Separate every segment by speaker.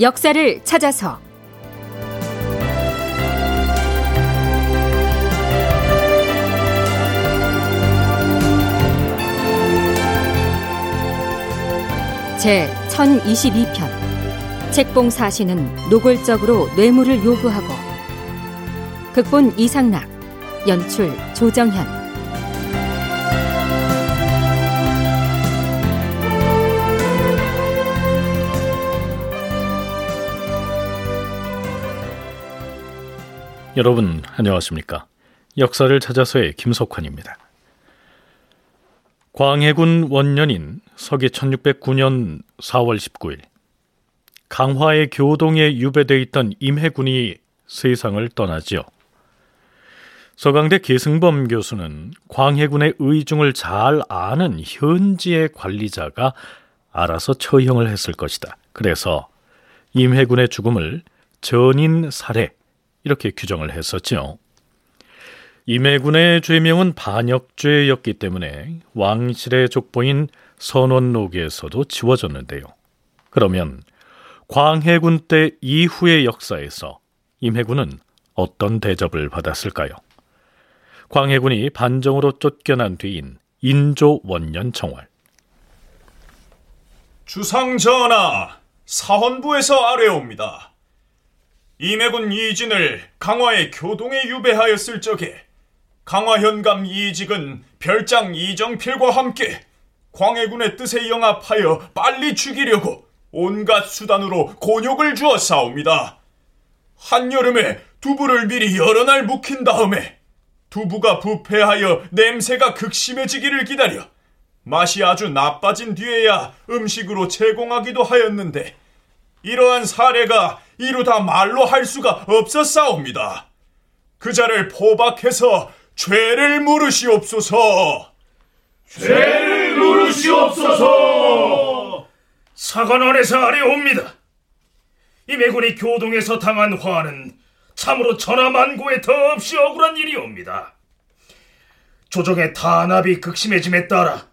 Speaker 1: 역사를 찾아서. 제 1022편. 책봉 사 시는 노골적으로 뇌물을 요구하고 극본 이상락 연출 조정현
Speaker 2: 여러분 안녕하십니까? 역사를 찾아서의 김석환입니다. 광해군 원년인 서기 1609년 4월 19일 강화의 교동에 유배돼 있던 임해군이 세상을 떠나지요. 서강대 계승범 교수는 광해군의 의중을 잘 아는 현지의 관리자가 알아서 처형을 했을 것이다. 그래서 임해군의 죽음을 전인 살해 이렇게 규정을 했었지요. 임해군의 죄명은 반역죄였기 때문에 왕실의 족보인 선원록에서도 지워졌는데요. 그러면 광해군 때 이후의 역사에서 임해군은 어떤 대접을 받았을까요? 광해군이 반정으로 쫓겨난 뒤인 인조 원년 정월.
Speaker 3: 주상 전하, 사헌부에서 아뢰옵니다. 임해군 이진을 강화의 교동에 유배하였을 적에 강화 현감 이직은 별장 이정필과 함께 광해군의 뜻에 영합하여 빨리 죽이려고 온갖 수단으로 곤욕을 주어 싸웁니다. 한여름에 두부를 미리 여러 날 묵힌 다음에 두부가 부패하여 냄새가 극심해지기를 기다려 맛이 아주 나빠진 뒤에야 음식으로 제공하기도 하였는데 이러한 사례가 이루 다 말로 할 수가 없었사옵니다. 그자를 포박해서 죄를 물으시옵소서.
Speaker 4: 죄를 물으시옵소서. 사관 안에서 아래옵니다. 임해군이 교동에서 당한 화는 참으로 천하만고에 더없이 억울한 일이옵니다. 조정의 탄압이 극심해짐에 따라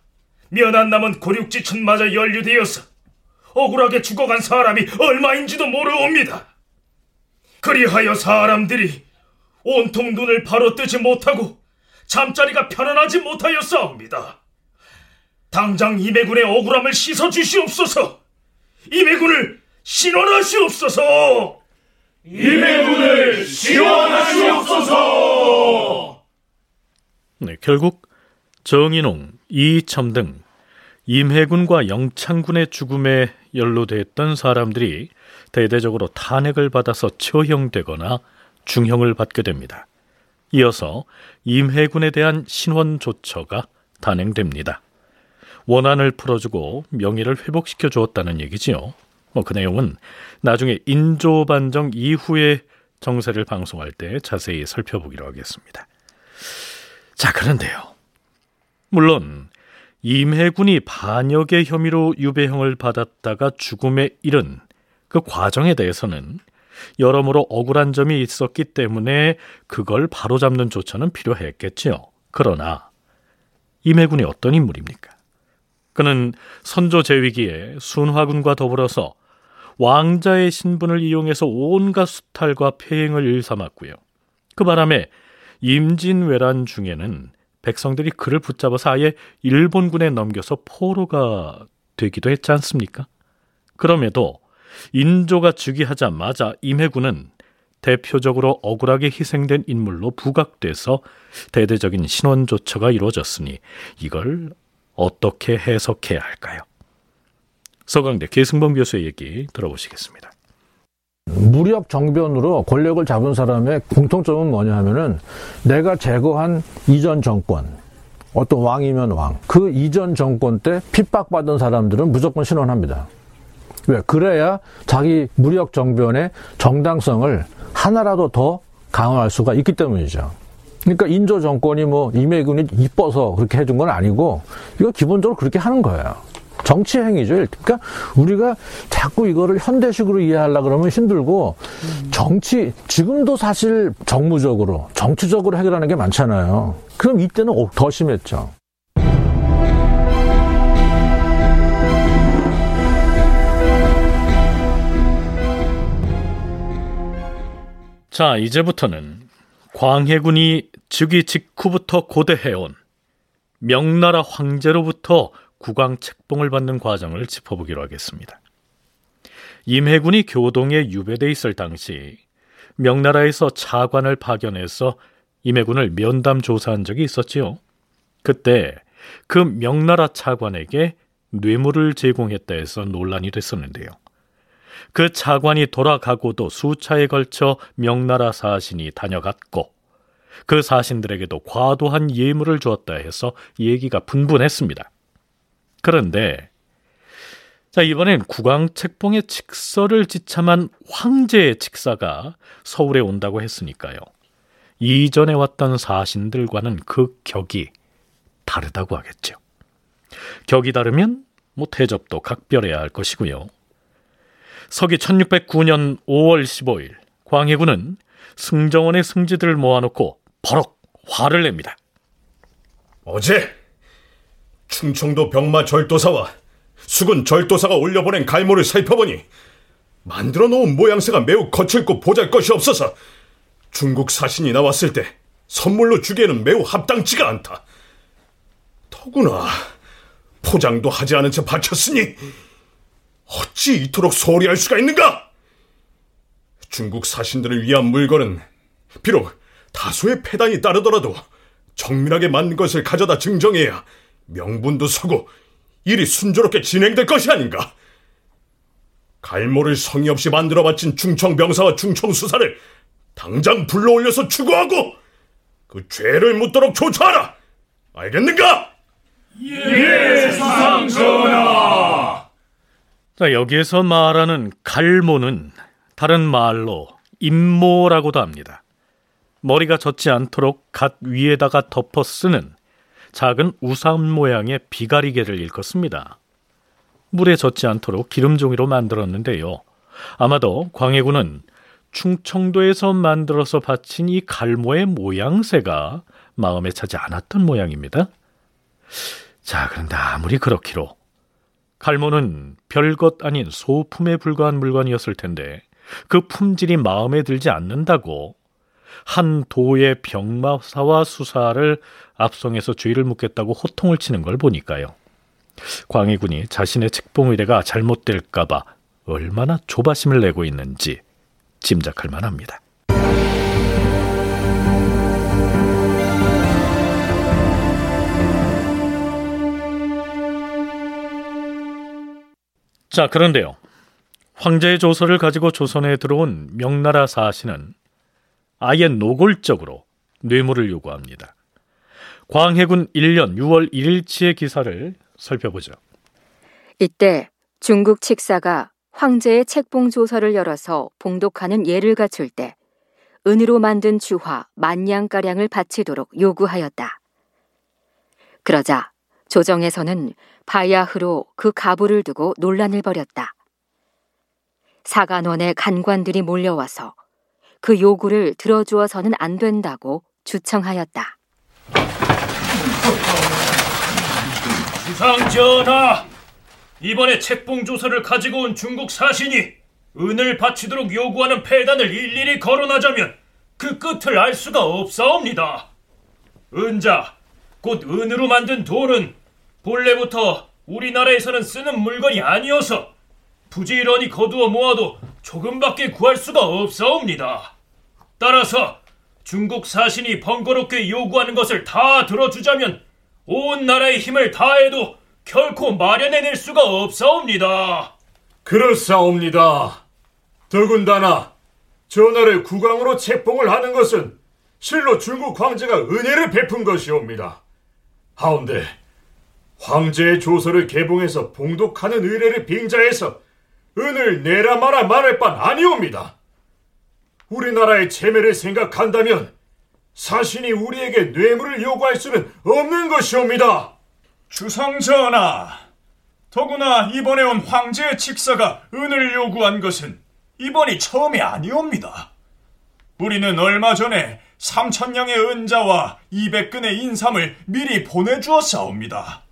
Speaker 4: 면한 남은 고륙지춘마저 연루되어서 억울하게 죽어간 사람이 얼마인지도 모르옵니다. 그리하여 사람들이 온통 눈을 바로 뜨지 못하고 잠자리가 편안하지 못하여 싸웁니다. 당장 임해군의 억울함을 씻어 주시옵소서. 임해군을 신원하시옵소서.
Speaker 5: 임해군을 신원하시옵소서.
Speaker 2: 네, 결국 정인홍, 이첨 등 임해군과 영창군의 죽음에 연루됐던 사람들이 대대적으로 탄핵을 받아서 처형되거나 중형을 받게 됩니다. 이어서 임해군에 대한 신원 조처가 단행됩니다. 원한을 풀어주고 명예를 회복시켜 주었다는 얘기지요. 뭐 그 내용은 나중에 인조 반정 이후의 정세를 방송할 때 자세히 살펴보기로 하겠습니다. 자, 그런데요. 물론 임해군이 반역의 혐의로 유배형을 받았다가 죽음에 이른 그 과정에 대해서는 여러모로 억울한 점이 있었기 때문에 그걸 바로잡는 조처는 필요했겠지요. 그러나 임해군이 어떤 인물입니까? 그는 선조 제위기에 순화군과 더불어서 왕자의 신분을 이용해서 온갖 수탈과 폐행을 일삼았고요. 그 바람에 임진왜란 중에는 백성들이 그를 붙잡아서 아예 일본군에 넘겨서 포로가 되기도 했지 않습니까? 그럼에도 인조가 즉위하자마자 임해군은 대표적으로 억울하게 희생된 인물로 부각돼서 대대적인 신원 조처가 이루어졌으니 이걸 어떻게 해석해야 할까요? 서강대 계승범 교수의 얘기 들어보시겠습니다.
Speaker 6: 무력 정변으로 권력을 잡은 사람의 공통점은 뭐냐 하면은 내가 제거한 이전 정권, 어떤 왕이면 왕, 그 이전 정권 때 핍박받은 사람들은 무조건 신원합니다. 왜? 그래야 자기 무력 정변의 정당성을 하나라도 더 강화할 수가 있기 때문이죠. 그러니까 인조 정권이 뭐 임해군이 이뻐서 그렇게 해준 건 아니고 이거 기본적으로 그렇게 하는 거예요. 정치 행위죠. 그러니까 우리가 자꾸 이거를 현대식으로 이해하려 그러면 힘들고 정치 지금도 사실 정무적으로 정치적으로 해결하는 게 많잖아요. 그럼 이때는 더 심했죠.
Speaker 2: 자, 이제부터는 광해군이 즉위 직후부터 고대해온 명나라 황제로부터 국왕 책봉을 받는 과정을 짚어보기로 하겠습니다. 임해군이 교동에 유배돼 있을 당시 명나라에서 차관을 파견해서 임해군을 면담 조사한 적이 있었지요. 그때 그 명나라 차관에게 뇌물을 제공했다 해서 논란이 됐었는데요. 그 차관이 돌아가고도 수차에 걸쳐 명나라 사신이 다녀갔고 그 사신들에게도 과도한 예물을 주었다 해서 얘기가 분분했습니다. 그런데 자 이번엔 국왕 책봉의 직서를 지참한 황제의 직사가 서울에 온다고 했으니까요. 이전에 왔던 사신들과는 그 격이 다르다고 하겠죠. 격이 다르면 뭐 대접도 각별해야 할 것이고요. 서기 1609년 5월 15일 광해군은 승정원의 승지들을 모아놓고 버럭 화를 냅니다.
Speaker 4: 어제 충청도 병마 절도사와 수군 절도사가 올려보낸 갈모를 살펴보니 만들어 놓은 모양새가 매우 거칠고 보잘 것이 없어서 중국 사신이 나왔을 때 선물로 주기에는 매우 합당치가 않다. 더구나 포장도 하지 않은 채 바쳤으니 어찌 이토록 소홀히 할 수가 있는가? 중국 사신들을 위한 물건은 비록 다소의 폐단이 따르더라도 정밀하게 맞는 것을 가져다 증정해야 명분도 서고 일이 순조롭게 진행될 것이 아닌가? 갈모를 성의 없이 만들어 바친 충청 병사와 충청 수사를 당장 불러올려서 추구하고 그 죄를 묻도록 조처하라! 알겠는가?
Speaker 5: 예, 상전하!
Speaker 2: 자, 여기에서 말하는 갈모는 다른 말로 임모라고도 합니다. 머리가 젖지 않도록 갓 위에다가 덮어 쓰는 작은 우산 모양의 비가리개를 일컫습니다. 물에 젖지 않도록 기름종이로 만들었는데요. 아마도 광해군은 충청도에서 만들어서 바친 이 갈모의 모양새가 마음에 차지 않았던 모양입니다. 자, 그런데 아무리 그렇기로 갈모는 별것 아닌 소품에 불과한 물건이었을 텐데 그 품질이 마음에 들지 않는다고 한 도의 병마사와 수사를 압송해서 죄를 묻겠다고 호통을 치는 걸 보니까요. 광해군이 자신의 책봉 의례가 잘못될까봐 얼마나 조바심을 내고 있는지 짐작할 만합니다. 자, 그런데요. 황제의 조서를 가지고 조선에 들어온 명나라 사신은 아예 노골적으로 뇌물을 요구합니다. 광해군 1년 6월 1일치의 기사를 살펴보죠.
Speaker 1: 이때 중국 칙사가 황제의 책봉 조서를 열어서 봉독하는 예를 갖출 때 은으로 만든 주화 만냥가량을 바치도록 요구하였다. 그러자 조정에서는 바야흐로 그 가부를 두고 논란을 벌였다. 사간원의 간관들이 몰려와서 그 요구를 들어주어서는 안 된다고 주청하였다.
Speaker 4: 주상전하, 이번에 책봉 조서를 가지고 온 중국 사신이 은을 바치도록 요구하는 폐단을 일일이 거론하자면 그 끝을 알 수가 없사옵니다. 은자, 곧 은으로 만든 돌은 본래부터 우리나라에서는 쓰는 물건이 아니어서 부지런히 거두어 모아도 조금밖에 구할 수가 없사옵니다. 따라서 중국 사신이 번거롭게 요구하는 것을 다 들어주자면 온 나라의 힘을 다해도 결코 마련해낼 수가 없사옵니다.
Speaker 5: 그렇사옵니다. 더군다나 전하를 국왕으로 책봉을 하는 것은 실로 중국 황제가 은혜를 베푼 것이옵니다. 하운데 황제의 조서를 개봉해서 봉독하는 의뢰를 빙자해서 은을 내라 마라 말할 판 아니옵니다. 우리나라의 체면을 생각한다면 사신이 우리에게 뇌물을 요구할 수는 없는 것이옵니다.
Speaker 3: 주상전하, 더구나 이번에 온 황제의 칙사가 은을 요구한 것은 이번이 처음이 아니옵니다. 우리는 얼마 전에 3천냥의 은자와 200근의 인삼을 미리 보내주었사옵니다.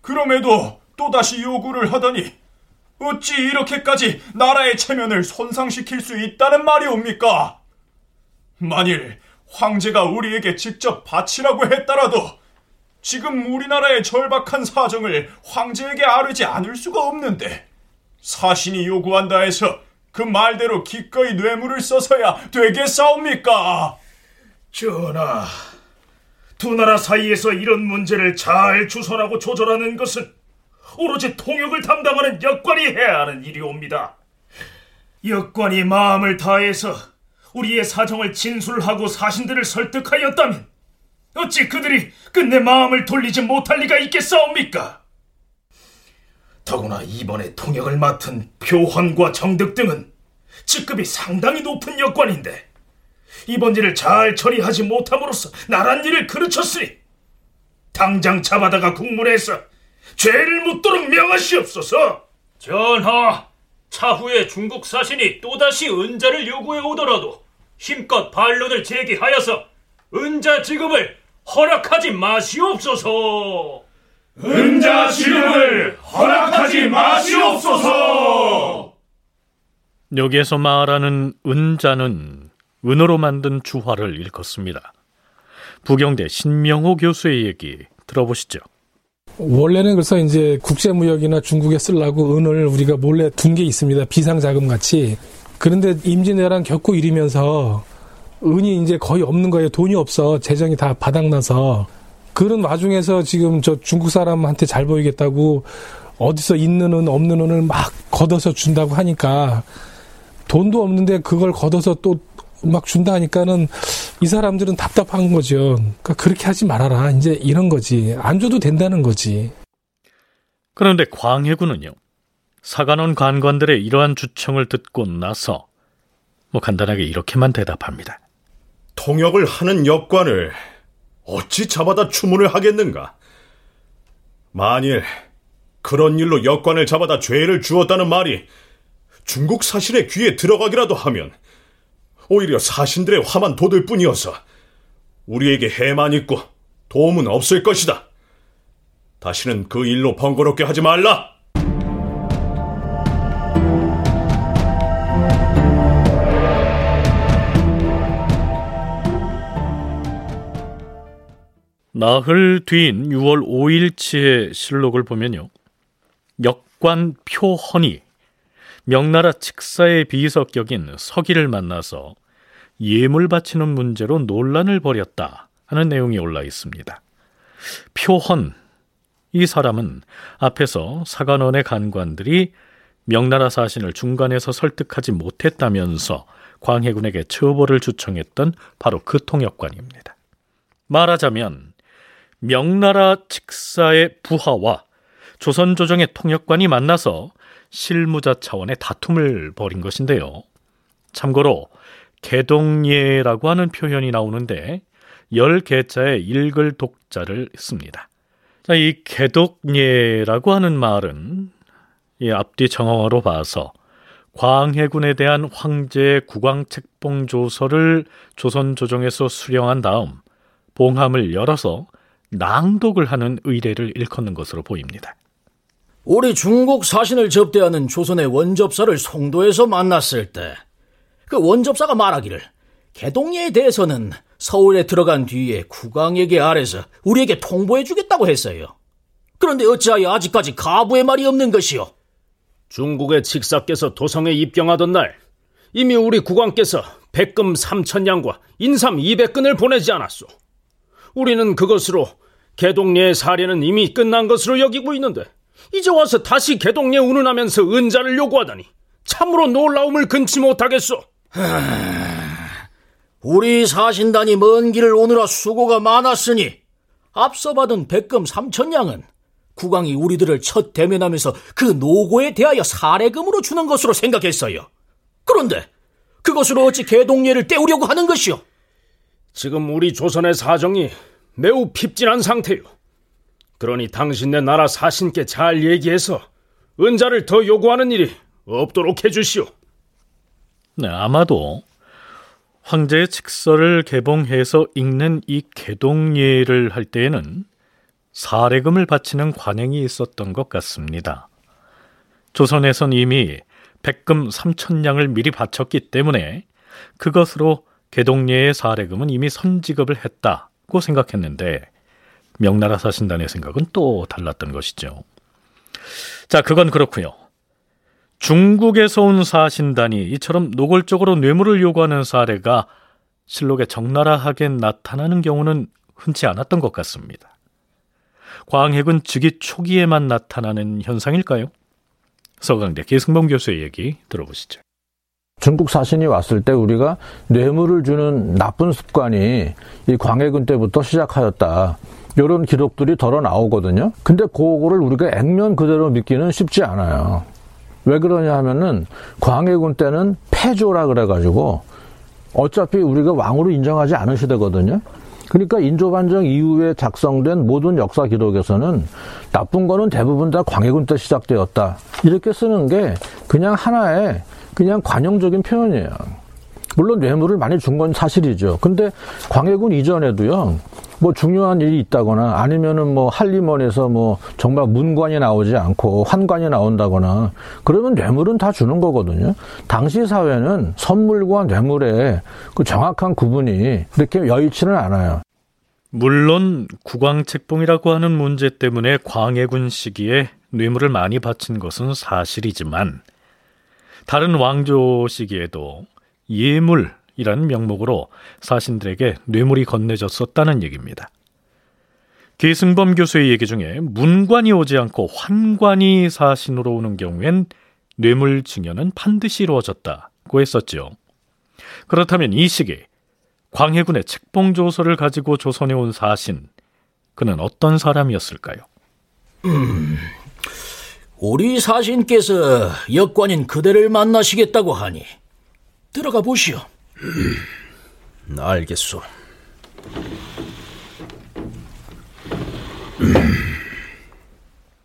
Speaker 3: 그럼에도 또다시 요구를 하더니 어찌 이렇게까지 나라의 체면을 손상시킬 수 있다는 말이옵니까? 만일 황제가 우리에게 직접 바치라고 했더라도 지금 우리나라의 절박한 사정을 황제에게 아르지 않을 수가 없는데 사신이 요구한다 해서 그 말대로 기꺼이 뇌물을 써서야 되겠사옵니까?
Speaker 5: 전하, 두 나라 사이에서 이런 문제를 잘 주선하고 조절하는 것은 오로지 통역을 담당하는 역관이 해야 하는 일이옵니다. 역관이 마음을 다해서 우리의 사정을 진술하고 사신들을 설득하였다면 어찌 그들이 끝내 마음을 돌리지 못할 리가 있겠사옵니까? 더구나 이번에 통역을 맡은 표헌과 정득 등은 직급이 상당히 높은 역관인데 이번 일을 잘 처리하지 못함으로써 나란 일을 그르쳤으니 당장 잡아다가 국문에서 죄를 묻도록 명하시옵소서.
Speaker 7: 전하, 차후에 중국 사신이 또다시 은자를 요구해 오더라도 힘껏 반론을 제기하여서 은자 지급을 허락하지 마시옵소서.
Speaker 5: 은자 지급을 허락하지 마시옵소서.
Speaker 2: 여기에서 말하는 은자는 은으로 만든 주화를 일컫습니다. 부경대 신명호 교수의 얘기 들어보시죠.
Speaker 8: 원래는 그래서 이제 국제무역이나 중국에 쓰려고 은을 우리가 몰래 둔 게 있습니다. 비상자금 같이. 그런데 임진왜란 겪고 이르면서 은이 이제 거의 없는 거예요. 돈이 없어. 재정이 다 바닥나서. 그런 와중에서 지금 저 중국 사람한테 잘 보이겠다고 어디서 있는 은 없는 은을 막 걷어서 준다고 하니까 돈도 없는데 그걸 걷어서 또 막 준다 하니까는 이 사람들은 답답한 거죠. 그러니까 그렇게 하지 말아라. 이제 이런 거지. 안 줘도 된다는 거지.
Speaker 2: 그런데 광해군은요. 사관원 관관들의 이러한 주청을 듣고 나서 뭐 간단하게 이렇게만 대답합니다.
Speaker 4: 통역을 하는 역관을 어찌 잡아다 추문을 하겠는가? 만일 그런 일로 역관을 잡아다 죄를 주었다는 말이 중국 사신의 귀에 들어가기라도 하면 오히려 사신들의 화만 돋을 뿐이어서 우리에게 해만 있고 도움은 없을 것이다. 다시는 그 일로 번거롭게 하지 말라.
Speaker 2: 나흘 뒤인 6월 5일치의 실록을 보면요. 역관 표헌이 명나라 직사의 비서격인 서기를 만나서 예물 바치는 문제로 논란을 벌였다 하는 내용이 올라 있습니다. 표헌 이 사람은 앞에서 사관원의 간관들이 명나라 사신을 중간에서 설득하지 못했다면서 광해군에게 처벌을 주청했던 바로 그 통역관입니다. 말하자면 명나라 직사의 부하와 조선 조정의 통역관이 만나서 실무자 차원의 다툼을 벌인 것인데요. 참고로 개동예라고 하는 표현이 나오는데 열 개자에 읽을 독자를 씁니다. 자, 이 개독예라고 하는 말은 이 앞뒤 정황으로 봐서 광해군에 대한 황제의 국왕 책봉 조서를 조선 조정에서 수령한 다음 봉함을 열어서 낭독을 하는 의례를 일컫는 것으로 보입니다.
Speaker 9: 우리 중국 사신을 접대하는 조선의 원접사를 송도에서 만났을 때 그 원접사가 말하기를 개동리에 대해서는 서울에 들어간 뒤에 국왕에게 아래서 우리에게 통보해 주겠다고 했어요. 그런데 어찌하여 아직까지 가부의 말이 없는 것이요?
Speaker 7: 중국의 직사께서 도성에 입경하던 날 이미 우리 국왕께서 백금 3천냥과 인삼 200근을 보내지 않았소. 우리는 그것으로 개동리의 사례는 이미 끝난 것으로 여기고 있는데 이제 와서 다시 개동리에 운운하면서 은자를 요구하다니 참으로 놀라움을 금치 못하겠소.
Speaker 9: 우리 사신단이 먼 길을 오느라 수고가 많았으니 앞서 받은 백금 3천냥은 국왕이 우리들을 첫 대면하면서 그 노고에 대하여 사례금으로 주는 것으로 생각했어요. 그런데 그것으로 어찌 개동리를 떼우려고 하는 것이오
Speaker 7: 지금 우리 조선의 사정이 매우 핍진한 상태요. 그러니 당신네 나라 사신께 잘 얘기해서 은자를 더 요구하는 일이 없도록 해주시오.
Speaker 2: 네, 아마도 황제의 직서를 개봉해서 읽는 이 개동예를 할 때에는 사례금을 바치는 관행이 있었던 것 같습니다. 조선에선 이미 백금 3천냥을 미리 바쳤기 때문에 그것으로 개동예의 사례금은 이미 선지급을 했다고 생각했는데 명나라 사신단의 생각은 또 달랐던 것이죠. 자, 그건 그렇고요. 중국에서 온 사신단이 이처럼 노골적으로 뇌물을 요구하는 사례가 실록에 적나라 하게 나타나는 경우는 흔치 않았던 것 같습니다. 광핵은 즉위 초기에만 나타나는 현상일까요? 서강대 계승범 교수의 얘기 들어보시죠.
Speaker 6: 중국 사신이 왔을 때 우리가 뇌물을 주는 나쁜 습관이 이 광해군 때부터 시작하였다. 이런 기록들이 덜어 나오거든요. 근데 그거를 우리가 액면 그대로 믿기는 쉽지 않아요. 왜 그러냐 하면은 광해군 때는 패조라 그래가지고 어차피 우리가 왕으로 인정하지 않은 시대거든요. 그러니까 인조반정 이후에 작성된 모든 역사 기록에서는 나쁜 거는 대부분 다 광해군 때 시작되었다. 이렇게 쓰는 게 그냥 하나의 그냥 관용적인 표현이에요. 물론 뇌물을 많이 준 건 사실이죠. 근데 광해군 이전에도요, 뭐 중요한 일이 있다거나 아니면은 뭐 한림원에서 뭐 정말 문관이 나오지 않고 환관이 나온다거나 그러면 뇌물은 다 주는 거거든요. 당시 사회는 선물과 뇌물의 그 정확한 구분이 이렇게 여의치는 않아요.
Speaker 2: 물론 국왕책봉이라고 하는 문제 때문에 광해군 시기에 뇌물을 많이 바친 것은 사실이지만 다른 왕조 시기에도 예물 이라는 명목으로 사신들에게 뇌물이 건네졌었다는 얘기입니다. 계승범 교수의 얘기 중에 문관이 오지 않고 환관이 사신으로 오는 경우엔 뇌물 증여는 반드시 이루어졌다고 했었죠. 그렇다면 이 시기 광해군의 책봉 조서를 가지고 조선에 온 사신 그는 어떤 사람이었을까요?
Speaker 9: 음, 우리 사신께서 역관인 그대를 만나시겠다고 하니 들어가 보시오.
Speaker 7: 음, 알겠소.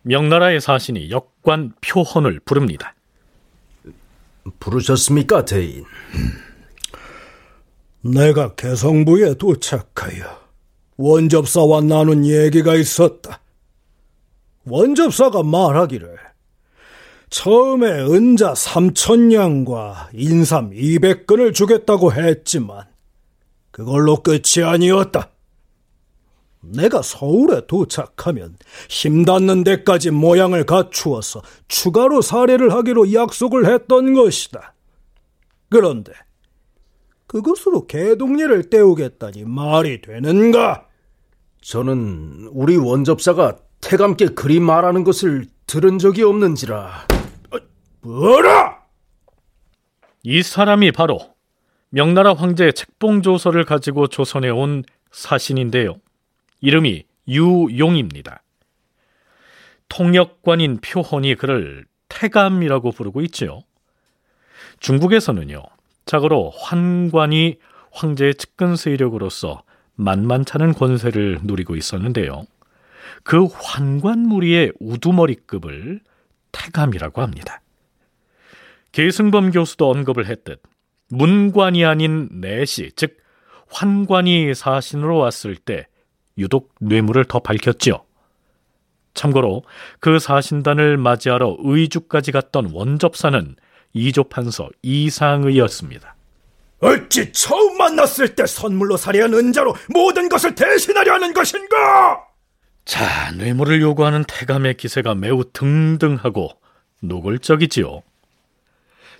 Speaker 2: 명나라의 사신이 역관 표헌을 부릅니다.
Speaker 7: 부르셨습니까, 대인?
Speaker 10: 내가 개성부에 도착하여 원접사와 나눈 얘기가 있었다. 원접사가 말하기를 처음에 은자 3천냥과 인삼 200근을 주겠다고 했지만 그걸로 끝이 아니었다. 내가 서울에 도착하면 힘 닿는 데까지 모양을 갖추어서 추가로 사례를 하기로 약속을 했던 것이다. 그런데 그것으로 개동리를 때우겠다니 말이 되는가?
Speaker 7: 저는 우리 원접사가 태감께 그리 말하는 것을 들은 적이 없는지라.
Speaker 10: 어, 뭐라?
Speaker 2: 이 사람이 바로 명나라 황제의 책봉조서를 가지고 조선에 온 사신인데요. 이름이 유용입니다. 통역관인 표헌이 그를 태감이라고 부르고 있죠. 중국에서는요. 자고로 환관이 황제의 측근 세력으로서 만만찮은 권세를 누리고 있었는데요. 그 환관 무리의 우두머리급을 태감이라고 합니다. 계승범 교수도 언급을 했듯 문관이 아닌 내시, 즉 환관이 사신으로 왔을 때 유독 뇌물을 더 밝혔지요. 참고로 그 사신단을 맞이하러 의주까지 갔던 원접사는 이조판서 이상의였습니다.
Speaker 10: 어찌 처음 만났을 때 선물로 사려한 은자로 모든 것을 대신하려 하는 것인가?
Speaker 2: 자, 뇌물을 요구하는 태감의 기세가 매우 등등하고 노골적이지요.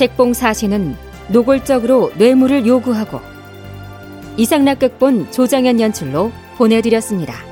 Speaker 1: 책봉 사신은 노골적으로 뇌물을 요구하고 이상락 극본 조장현 연출로 보내드렸습니다.